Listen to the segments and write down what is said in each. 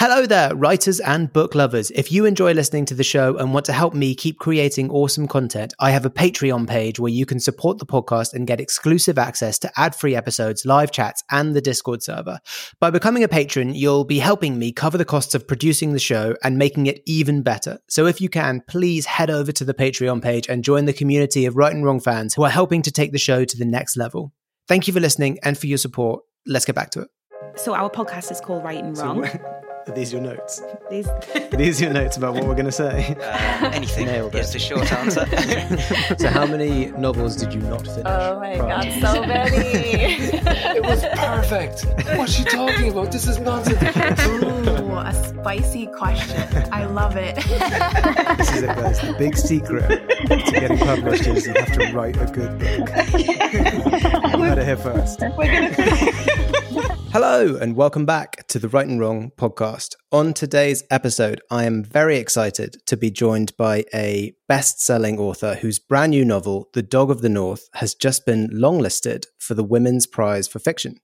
Hello there, writers and book lovers. If you enjoy listening to the show and want to help me keep creating awesome content, I have a Patreon page where you can support the podcast and get exclusive access to ad free episodes, live chats, and the Discord server. By becoming a patron, you'll be helping me cover the costs of producing the show and making it even better. So if you can, please head over to the Patreon page and join the community of Write and Wrong fans who are helping to take the show to the next level. Thank you for listening and for your support. Let's get back to it. So our podcast is called Write and Wrong. Are these your notes? These Are these your notes about what we're going to say? Uh, anything Nailed it. is the short answer. so, how many novels did you not finish? Oh my prior god, so many. It was perfect. What's she talking about? This is nonsense. Ooh, a spicy question. I love it. This is it, guys. The big secret to getting published is you have to write a good book. you heard it here first. Hello, and welcome back to the Write and Wrong podcast. On today's episode, I am very excited to be joined by a best selling author whose brand new novel, The Dog of the North, has just been longlisted for the Women's Prize for Fiction.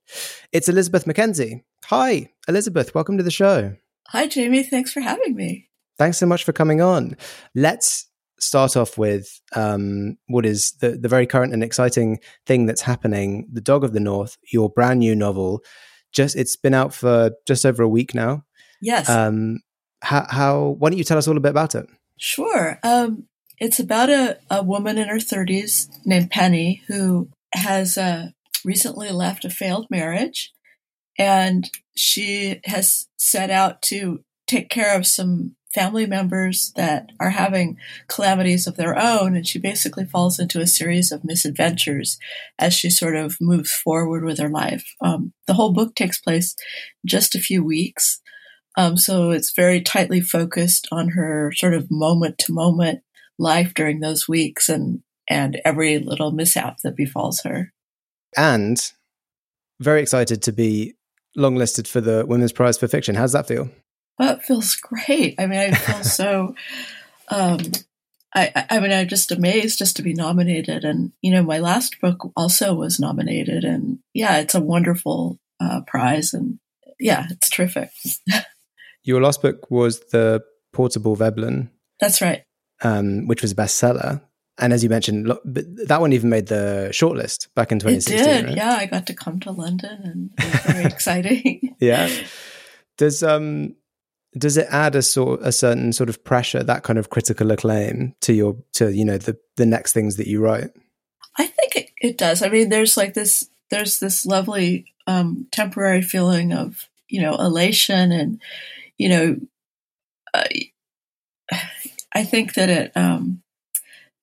It's Elizabeth McKenzie. Hi, Elizabeth. Welcome to the show. Hi, Jamie. Thanks for having me. Thanks so much for coming on. Let's start off with um, what is the, the very current and exciting thing that's happening The Dog of the North, your brand new novel. Just It's been out for just over a week now. Yes, Um, how, how, why don't you tell us all a bit about it? sure. Um, it's about a, a woman in her 30s named Penny who has uh, recently left a failed marriage and she has set out to take care of some family members that are having calamities of their own and she basically falls into a series of misadventures as she sort of moves forward with her life um, the whole book takes place just a few weeks Um, so it's very tightly focused on her sort of moment to moment life during those weeks and, and every little mishap that befalls her. And very excited to be longlisted for the Women's Prize for Fiction. How's that feel? It feels great. I mean, I feel so, um, I, I- mean, I'm just amazed just to be nominated. And, you know, my last book also was nominated. And yeah, it's a wonderful uh, prize. And yeah, it's terrific. Your last book was The Portable Veblen, That's right. um, which was a bestseller. And as you mentioned, lo- but that one even made the shortlist back in 2016. It did. right? Yeah, I got to come to London and it was very exciting. yeah. Does um does it add a sort a certain sort of pressure, that kind of critical acclaim to your to you know the the next things that you write? I think it, it does. I mean, there's like this, there's this lovely um, temporary feeling of, you know, elation and, you know, I, I think that it, um,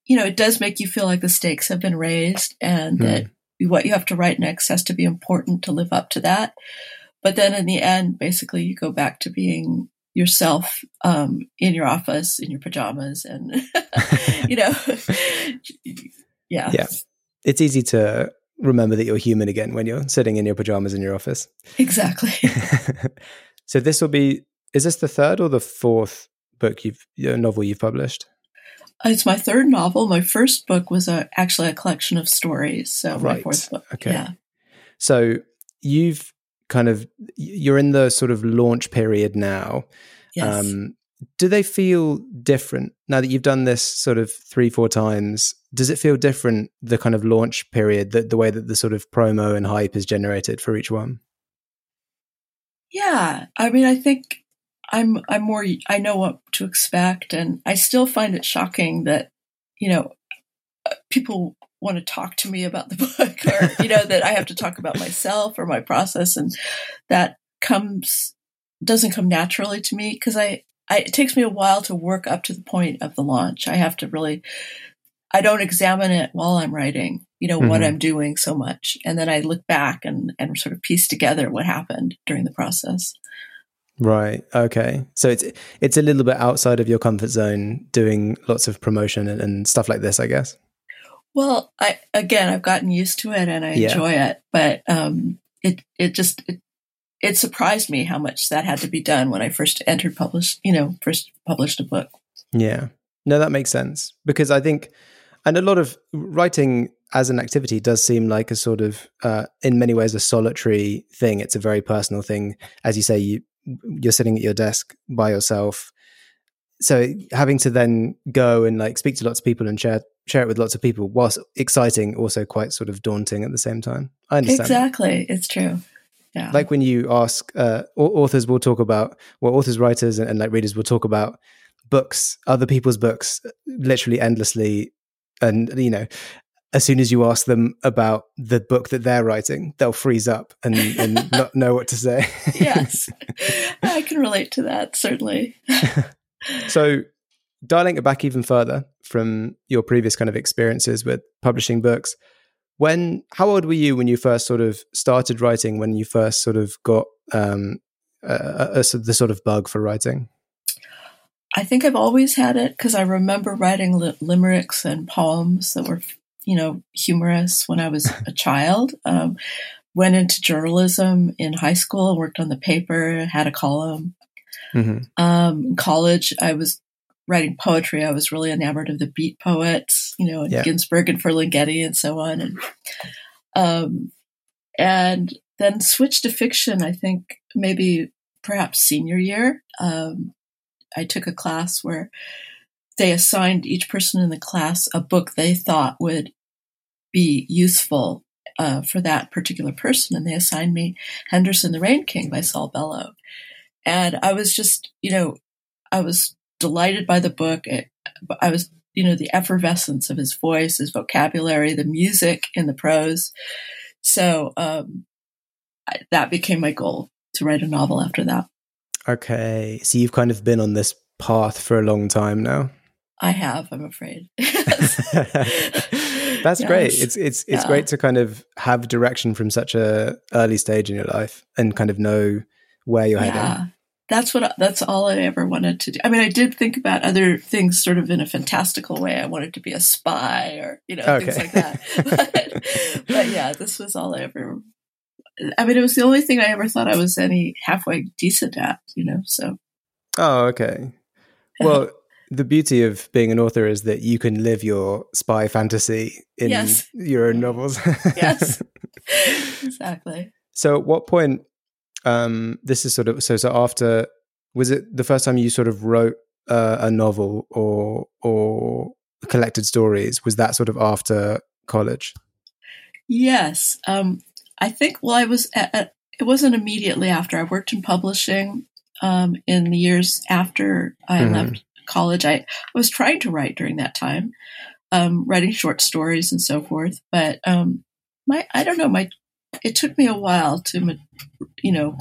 you know, it does make you feel like the stakes have been raised and Hmm. that what you have to write next has to be important to live up to that. But then in the end, basically, you go back to being yourself um, in your office in your pajamas and, you know, yeah. Yeah. It's easy to remember that you're human again when you're sitting in your pajamas in your office. Exactly. so this will be is this the third or the fourth book you've novel you've published? It's my third novel. My first book was a, actually a collection of stories. So my fourth book. Okay. Yeah. So you've kind of you're in the sort of launch period now. Yes. Um, do they feel different now that you've done this sort of three, four times? Does it feel different the kind of launch period, the, the way that the sort of promo and hype is generated for each one? yeah. I mean, I think I'm, I'm more, I know what to expect. And I still find it shocking that, you know, uh, people want to talk to me about the book or, you know, that I have to talk about myself or my process. And that comes, doesn't come naturally to me because I, I, it takes me a while to work up to the point of the launch. I have to really, I don't examine it while I'm writing, you know, what Mhm. I'm doing so much. And then I look back and, and sort of piece together what happened during the process. Right. Okay. So it's it's a little bit outside of your comfort zone, doing lots of promotion and, and stuff like this, I guess. Well, I, again, I've gotten used to it and I Yeah. enjoy it, but, um, it, it just, it, it surprised me how much that had to be done when I first entered publish, you know, first published a book. Yeah. No, that makes sense because I think, and a lot of writing as an activity does seem like a sort of, uh, in many ways, a solitary thing. It's a very personal thing. As you say, you you're sitting at your desk by yourself. So having to then go and like speak to lots of people and share share it with lots of people, whilst exciting, also quite sort of daunting at the same time. I understand. that. Exactly. It's true. Yeah. like when you ask uh, authors will talk about well authors writers and, and like readers will talk about books other people's books literally endlessly and you know as soon as you ask them about the book that they're writing they'll freeze up and, and not know what to say yes. I can relate to that, certainly. so dialing it back even further from your previous kind of experiences with publishing books when how old were you when you first sort of started writing when you first sort of got um a, a, a- the sort of bug for writing I think I've always had it because I remember writing li- limericks and poems that were, you know, humorous when I was a child. Um, went into journalism in high school, worked on the paper, had a column. hmm Um, in college, I was writing poetry. I was really enamored of the beat poets, you know, and Yeah. Ginsberg and Ferlinghetti and so on. And, um, and then switched to fiction, I think maybe perhaps senior year. Um, I took a class where they assigned each person in the class a book they thought would be useful uh, for that particular person. And they assigned me Henderson the Rain King by Saul Bellow. And I was just, you know, I was delighted by the book. It, I was, you know, the effervescence of his voice, his vocabulary, the music in the prose. So um, I, that became my goal to write a novel after that. okay so you've kind of been on this path for a long time now I have, I'm afraid. that's great it's it's it's Yeah. great to kind of have direction from such a early stage in your life and kind of know where you're heading yeah. That's what that's all I ever wanted to do. I mean, I did think about other things sort of in a fantastical way. I wanted to be a spy or, you know, things like that. But, but yeah, this was all I ever I mean, it was the only thing I ever thought I was any halfway decent at, you know. So Oh, okay. Well, the beauty of being an author is that you can live your spy fantasy in Yes. your own novels. yes. exactly. so, at what point? Um, this is sort of so. So after was it the first time you sort of wrote uh, a novel or or collected stories? Was that sort of after college? Yes. Um, I think, well, I was, at, at, it wasn't immediately after. I worked in publishing um, in the years after I Mhm. left college. I, I was trying to write during that time, um, writing short stories and so forth. But um, my, I don't know, my, it took me a while to, you know,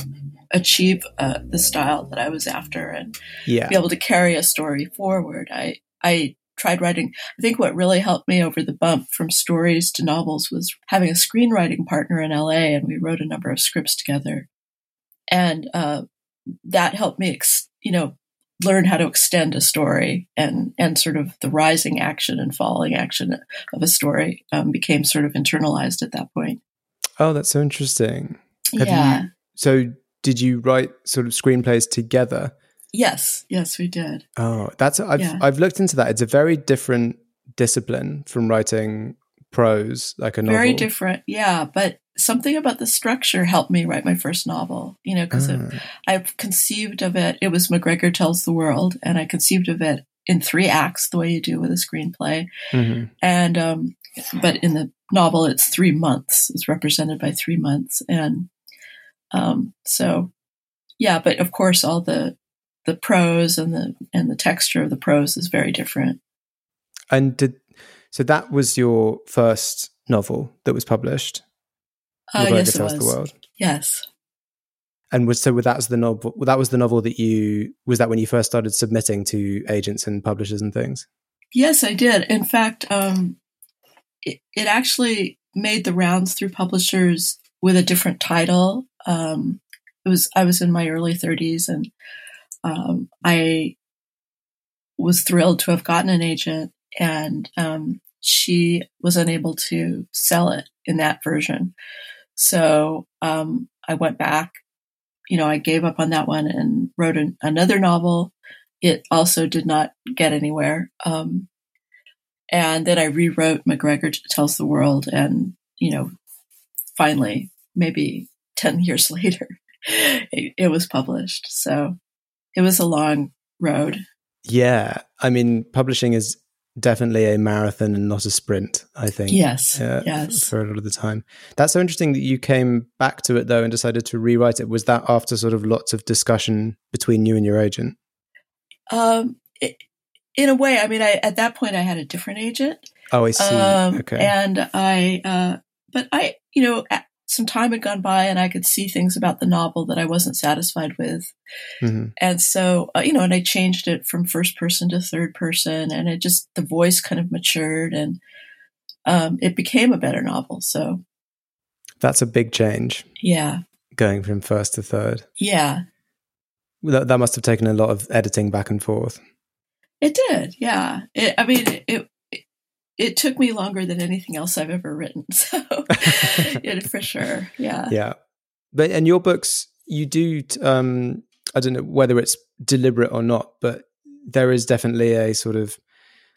achieve uh, the style that I was after and Yeah. be able to carry a story forward. I I tried writing. I think what really helped me over the bump from stories to novels was having a screenwriting partner in LA, and we wrote a number of scripts together, and uh, that helped me, ex- you know, learn how to extend a story and and sort of the rising action and falling action of a story um, became sort of internalized at that point. Oh, that's so interesting. Have yeah. you- So, did you write sort of screenplays together? Yes. Yes, we did. Oh, that's I've Yeah. I've looked into that. It's a very different discipline from writing prose, like a novel. Very different. Yeah, but something about the structure helped me write my first novel. You know, because Ah, I conceived of it. It was MacGregor tells the world, and I conceived of it in three acts, the way you do with a screenplay. mhm. And um, but in the novel, it's three months. It's represented by three months, and um, so yeah. But of course, all the the prose and the and the texture of the prose is very different. And did so that was your first novel that was published. Uh, yes, it was. the world. Yes. And was so that was the novel that was the novel that you was that when you first started submitting to agents and publishers and things? Yes, I did. In fact, um, it, it actually made the rounds through publishers with a different title. Um, it was I was in my early 30s, and um, I was thrilled to have gotten an agent, and um, she was unable to sell it in that version. So um, I went back. You know, I gave up on that one and wrote an, another novel. It also did not get anywhere. Um, and then I rewrote MacGregor Tells the World, and you know, finally, maybe ten years later, it, it was published. So it was a long road. Yeah. I mean, publishing is definitely a marathon and not a sprint, I think. Yes. uh, yes. For a lot of the time. That's so interesting that you came back to it though and decided to rewrite it. Was that after sort of lots of discussion between you and your agent? Um, it, in a way, I mean, I, at that point I had a different agent. Oh, I see. Um, okay. And I, uh, but I, you know, some time had gone by and I could see things about the novel that I wasn't satisfied with. hmm And so, uh, you know, and I changed it from first person to third person and it just, the voice kind of matured and, um, it became a better novel. So That's a big change yeah, going from first to third. yeah, That, that must have taken a lot of editing back and forth. It did. Yeah. It, I mean, it, it, it took me longer than anything else I've ever written. So yeah, for sure. Yeah. yeah but and your books you do. Um, I don't know whether it's deliberate or not but there is definitely a sort of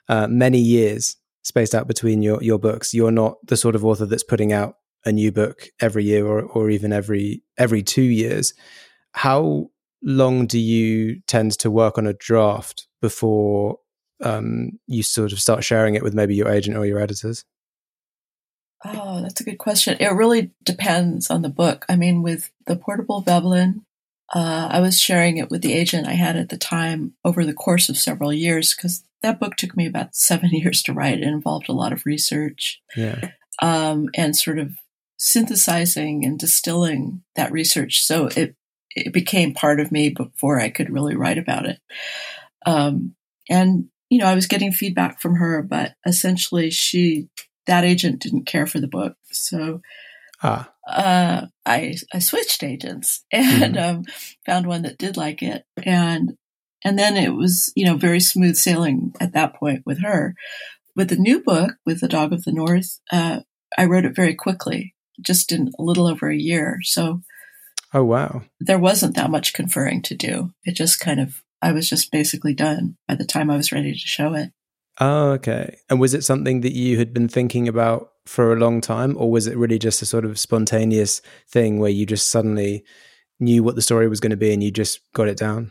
uh, many years spaced out between your your books you're not the sort of author that's putting out a new book every year or or even every every 2 years how long do you tend to work on a draft before um you sort of start sharing it with maybe your agent or your editors Oh, that's a good question. It really depends on the book. I mean, with the portable Veblen, uh, I was sharing it with the agent I had at the time over the course of several years because that book took me about seven years to write. It involved a lot of research yeah um, and sort of synthesizing and distilling that research. So it it became part of me before I could really write about it. Um, and you know, I was getting feedback from her, but essentially, she that agent didn't care for the book, so ah uh, I I switched agents and um, found one that did like it, and and then it was you know very smooth sailing at that point with her. With the new book, with the Dog of the North, uh, I wrote it very quickly, just in a little over a year. So oh wow there wasn't that much conferring to do. It just kind of I was just basically done by the time I was ready to show it. Oh, okay. And was it something that you had been thinking about for a long time, or was it really just a sort of spontaneous thing where you just suddenly knew what the story was going to be and you just got it down?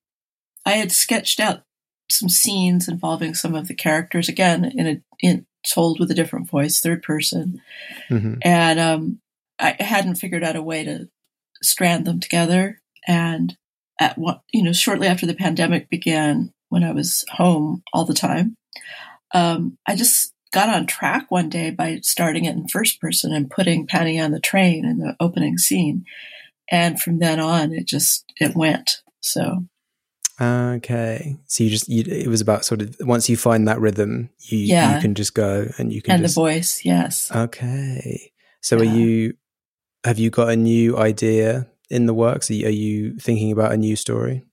I had sketched out some scenes involving some of the characters again in a in told with a different voice, third person, hmm and um, I hadn't figured out a way to strand them together. And at one, you know, shortly after the pandemic began, when I was home all the time, um, I just got on track one day by starting it in first person and putting Penny on the train in the opening scene. And from then on, it just it went. So Okay. So you just, you, it was about sort of, once you find that rhythm, you, Yeah. you can just go and you can and just. the voice, yes. Okay. So Yeah. are you, have you got a new idea in the works? Are you, are you thinking about a new story?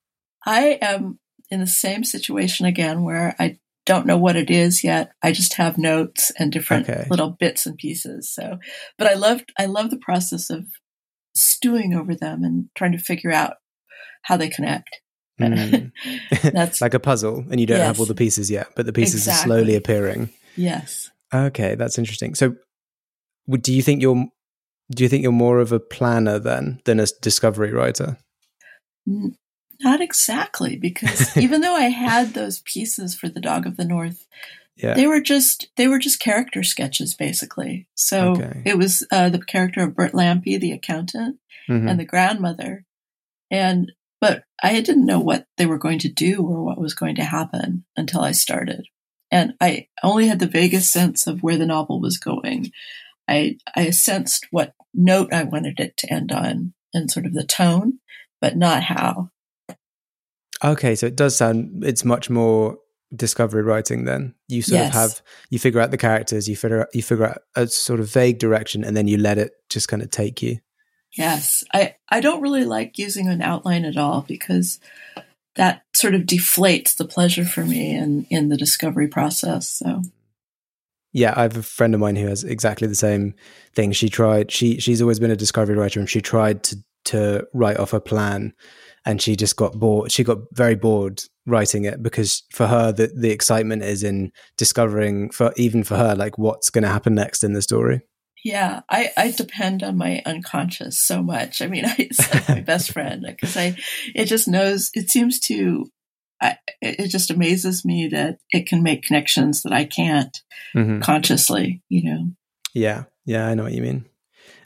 I am in the same situation again where I don't know what it is yet. I just have notes and different Okay. little bits and pieces. So, but I love I love the process of stewing over them and trying to figure out how they connect. Mm. That's like a puzzle and you don't have all the pieces yet, but the pieces are slowly appearing. yes. Okay, that's interesting. So, do you think you're do you think you're more of a planner then than a discovery writer? Not exactly, because even though I had those pieces for the Dog of the North, Yeah. they were just they were just character sketches basically. So Okay. it was uh, the character of Bert Lampe, the accountant, Mhm. and the grandmother, and but I didn't know what they were going to do or what was going to happen until I started, and I only had the vaguest sense of where the novel was going. I I sensed what note I wanted it to end on and sort of the tone, but not how. Okay, so it does sound it's much more discovery writing then you sort Yes. of have you figure out the characters you figure out you figure out a sort of vague direction and then you let it just kind of take you Yes, I, I don't really like using an outline at all because that sort of deflates the pleasure for me in, in the discovery process. So, yeah i have a friend of mine who has exactly the same thing. She tried she she's always been a discovery writer and she tried to to write off a plan and she just got bored she got very bored writing it because for her the the excitement is in discovering for even for her like what's going to happen next in the story yeah, I, I depend on my unconscious so much. I mean, I, it's like my best friend because I, it just knows, it seems to, I, it just amazes me that it can make connections that I can't Mhm. consciously, you know. Yeah, yeah, I know what you mean.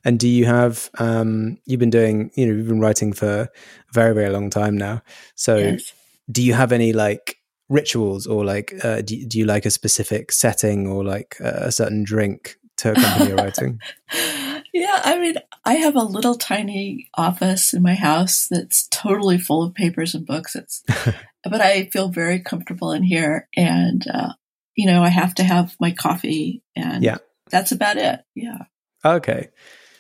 And do you have um you've been doing, you know, you've been writing for a very very long time now. So Yes. do you have any like rituals or like uh, do, you- do you like a specific setting or like a certain drink accompany your writing? Yeah, I mean, I have a little tiny office in my house that's totally full of papers and books. It's, but I feel very comfortable in here, and uh, you know, I have to have my coffee, and Yeah. that's about it. Yeah, Okay.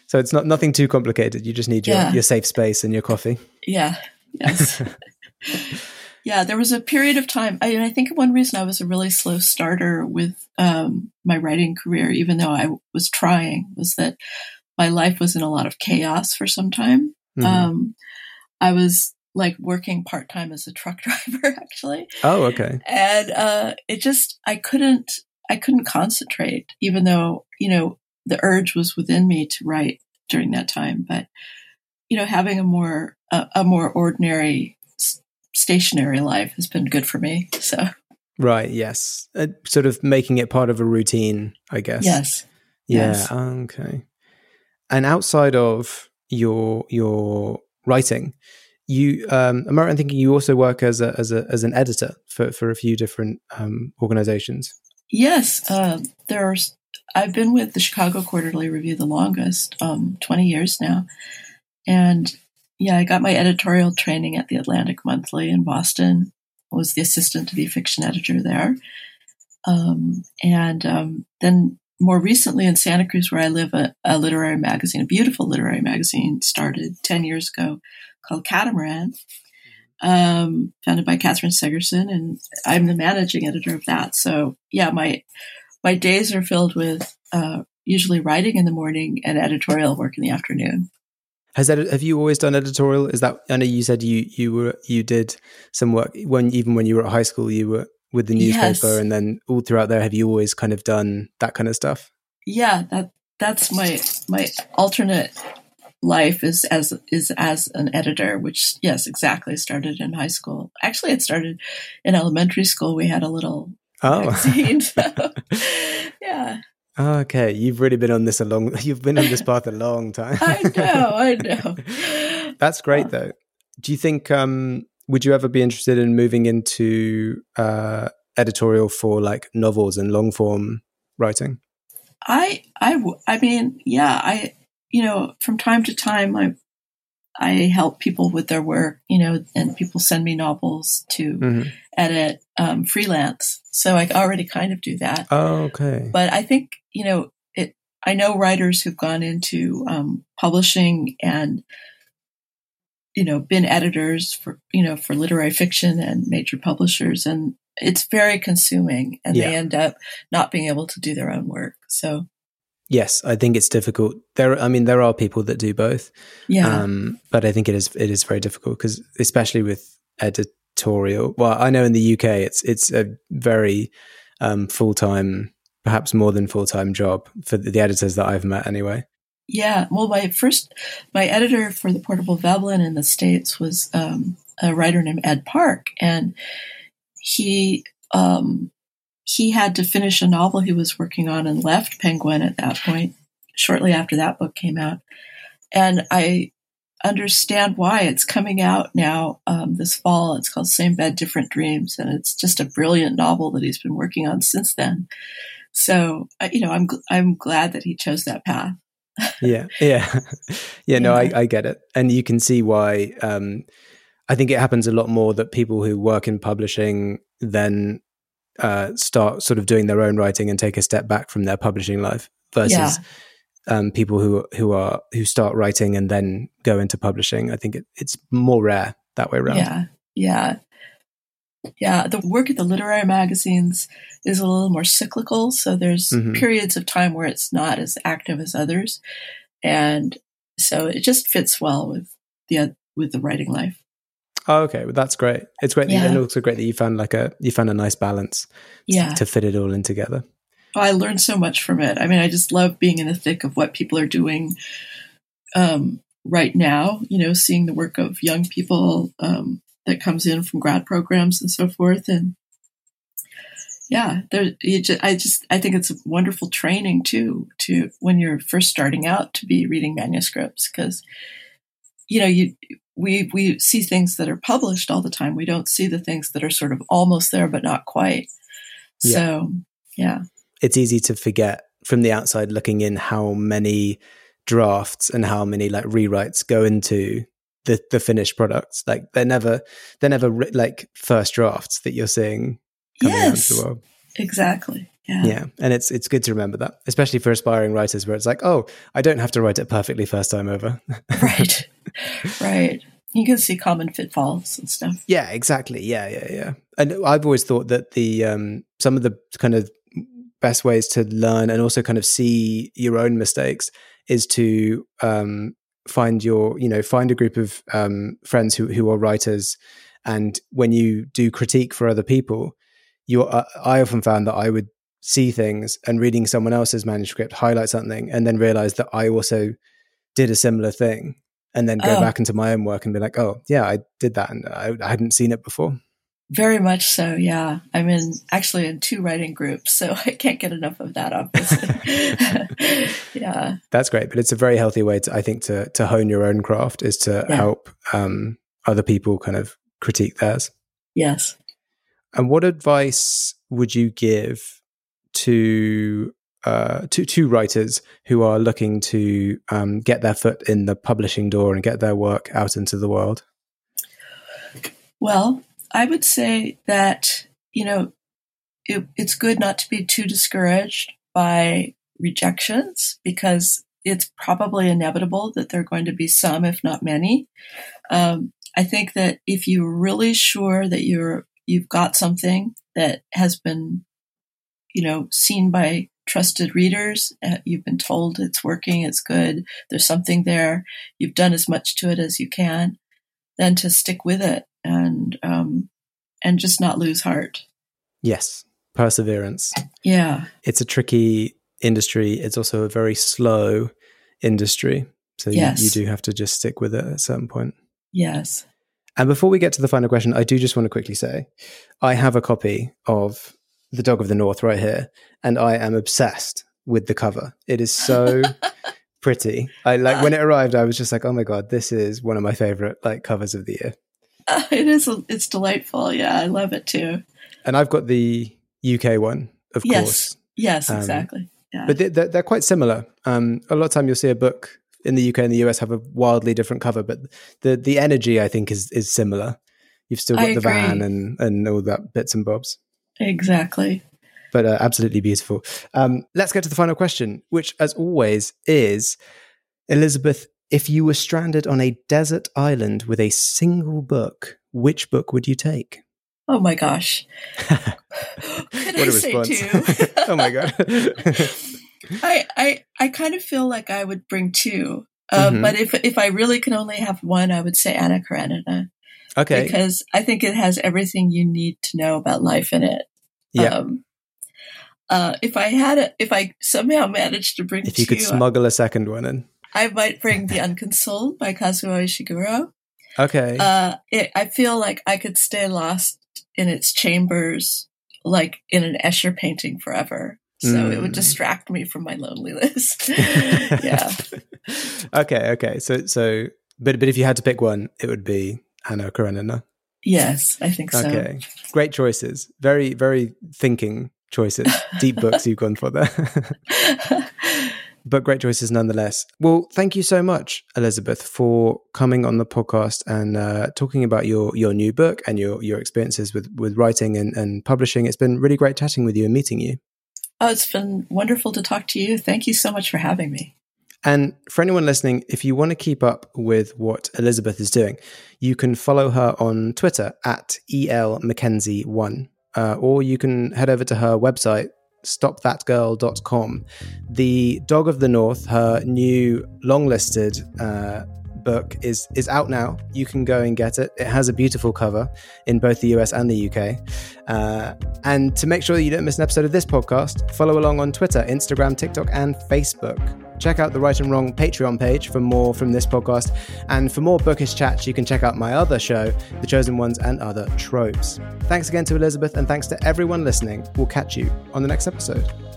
So it's not nothing too complicated. You just need your, Yeah. your safe space and your coffee. yeah, yes. yeah, there was a period of time. I, I think one reason I was a really slow starter with um, my writing career, even though I was trying, was that my life was in a lot of chaos for some time. Mhm. Um, I was like working part time as a truck driver actually, oh, okay. and uh, it just I couldn't I couldn't concentrate, even though you know the urge was within me to write during that time. But you know, having a more a, a more ordinary stationary life has been good for me. So Right, yes. Uh, sort of making it part of a routine, I guess. yes, Yeah. Yes. Okay. And outside of your your writing, you um, am I right in thinking you also work as a as a as an editor for for a few different um, organizations? yes. Uh, there's I've been with the Chicago Quarterly Review the longest, um, twenty years now, and yeah, I got my editorial training at the Atlantic Monthly in Boston. Was the assistant to the fiction editor there, um, and um, then more recently in Santa Cruz, where I live, a, a literary magazine, a beautiful literary magazine, started ten years ago called Catamaran, um, founded by Catherine Segurson, and I'm the managing editor of that. So yeah, my my days are filled with uh, usually writing in the morning and editorial work in the afternoon. Has that have you always done editorial? Is that I know you said you you were you did some work when even when you were at high school you were with the newspaper Yes. and then all throughout there have you always kind of done that kind of stuff? Yeah, that that's my my alternate life is as is as an editor, which yes, exactly started in high school. Actually, it started in elementary school. We had a little Oh. magazine. Okay, you've really been on this a long you've been on this path a long time. I know, I know. That's great though. Do you think um would you ever be interested in moving into uh editorial for like novels and long form writing? I I w- I mean, yeah, I you know, from time to time I I help people with their work, you know, and people send me novels to Mhm. edit um, freelance. So I already kind of do that. Oh, okay. But I think, you know, it I know writers who've gone into um, publishing and you know, been editors for, you know, for literary fiction and major publishers and it's very consuming and Yeah. they end up not being able to do their own work. So, Yes, I think it's difficult. There, I mean, there are people that do both, yeah. um, but I think it is it is very difficult because, especially with editorial. Well, I know in the UK, it's it's a very um, full time, perhaps more than full time job for the, the editors that I've met. Anyway, Yeah, well, my first, my editor for the Portable Veblen in the States was um, a writer named Ed Park, and he um, he had to finish a novel he was working on and left Penguin at that point, shortly after that book came out. And I understand why it's coming out now um, this fall. It's called Same Bed, Different Dreams, and it's just a brilliant novel that he's been working on since then. So, you know, I'm I'm glad that he chose that path. yeah, yeah, yeah. No, I, I get it, and you can see why. Um, I think it happens a lot more that people who work in publishing then uh, start sort of doing their own writing and take a step back from their publishing life versus Yeah. um, people who who are who start writing and then go into publishing. I think it, it's more rare that way around. Yeah, yeah, yeah. The work at the literary magazines is a little more cyclical, so there's Mhm. periods of time where it's not as active as others, and so it just fits well with the with the writing life. Oh, okay, well, that's great. It's great, Yeah. and also great that you found like a you found a nice balance Yeah, to fit it all in together. Oh, I learned so much from it. I mean, I just love being in the thick of what people are doing um, right now. You know, seeing the work of young people um, that comes in from grad programs and so forth, and yeah, there. You just, I just, I think it's a wonderful training too. To when you're first starting out to be reading manuscripts because you know you we we see things that are published all the time. We don't see the things that are sort of almost there but not quite. Yeah. So yeah. It's easy to forget from the outside looking in how many drafts and how many like rewrites go into the the finished products. Like they're never they're never like first drafts that you're seeing coming out into Yes, the world. Exactly. Yeah. Yeah, and it's it's good to remember that, especially for aspiring writers, where it's like, oh, I don't have to write it perfectly first time over. right. right. You can see common pitfalls and stuff. Yeah, exactly. Yeah, yeah, yeah. And I've always thought that the um, some of the kind of best ways to learn and also kind of see your own mistakes is to um, find your, you know, find a group of um, friends who who are writers, and when you do critique for other people, you. Uh, I often found that I would see things and reading someone else's manuscript highlight something and then realize that I also did a similar thing and then go Oh. back into my own work and be like, oh, yeah, I did that and I, I hadn't seen it before. Very much so, yeah. I'm in actually in two writing groups, so I can't get enough of that, obviously. yeah. That's great, but it's a very healthy way to, I think, to to hone your own craft is to Yeah. help um, other people kind of critique theirs. Yes. And what advice would you give to uh, to to writers who are looking to um, get their foot in the publishing door and get their work out into the world? Well, I would say that, you know, it, it's good not to be too discouraged by rejections because it's probably inevitable that there are going to be some, if not many. Um, I think that if you're really sure that you're you've got something that has been, you know, seen by trusted readers, uh, you've been told it's working, it's good, there's something there, you've done as much to it as you can, then to stick with it and um, and just not lose heart. Yes, perseverance. Yeah, It's a tricky industry. It's also a very slow industry, so you, you do have to just stick with it at a certain point. yes. And before we get to the final question, I do just want to quickly say I have a copy of The Dog of the North right here, and I am obsessed with the cover. It is so pretty. I like when it arrived, I was just like, oh my God, this is one of my favorite like covers of the year. it is. It's delightful. Yeah, I love it too. And I've got the UK one, of Yes. course. Yes, Um, exactly. Yeah. But they're, they're quite similar. Um, a lot of time you'll see a book in the UK and the US have a wildly different cover, but the the energy I think is is similar. You've still got I the van and and all that bits and bobs. exactly. but uh, absolutely beautiful. Um, let's get to the final question, which, as always, is Elizabeth. If you were stranded on a desert island with a single book, which book would you take? Oh my gosh. Could what I a say two? oh my god! I, I I kind of feel like I would bring two. Uh, Mhm. But if if I really can only have one, I would say Anna Karenina okay, because I think it has everything you need to know about life in it. yeah. Um, uh, if I had it, if I somehow managed to bring if you two, could smuggle a second one in, I might bring The Unconsoled by Kazuo Ishiguro. okay, Uh, it, I feel like I could stay lost in its chambers, like in an Escher painting forever. So it would Mm. distract me from my loneliness. yeah. okay, okay. So, so, but but if you had to pick one, it would be Anna Karenina. Yes, I think so. Okay, great choices. Very, very thinking choices. Deep books you've gone for there. but great choices nonetheless. Well, thank you so much, Elizabeth, for coming on the podcast and uh, talking about your your new book and your your experiences with with writing and, and publishing. It's been really great chatting with you and meeting you. Oh, it's been wonderful to talk to you. Thank you so much for having me. And for anyone listening, if you want to keep up with what Elizabeth is doing, you can follow her on Twitter at elmackenzie1, uh, or you can head over to her website, stopthatgirl.com. The Dog of the North, her new long listed uh, book, is, is out now. You can go and get it. It has a beautiful cover in both the US and the UK. Uh, and to make sure that you don't miss an episode of this podcast, follow along on Twitter, Instagram, TikTok, and Facebook. Check out the Write and Wrong Patreon page for more from this podcast. And for more bookish chats, you can check out my other show, The Chosen Ones and Other Tropes. Thanks again to Elizabeth, and thanks to everyone listening. We'll catch you on the next episode.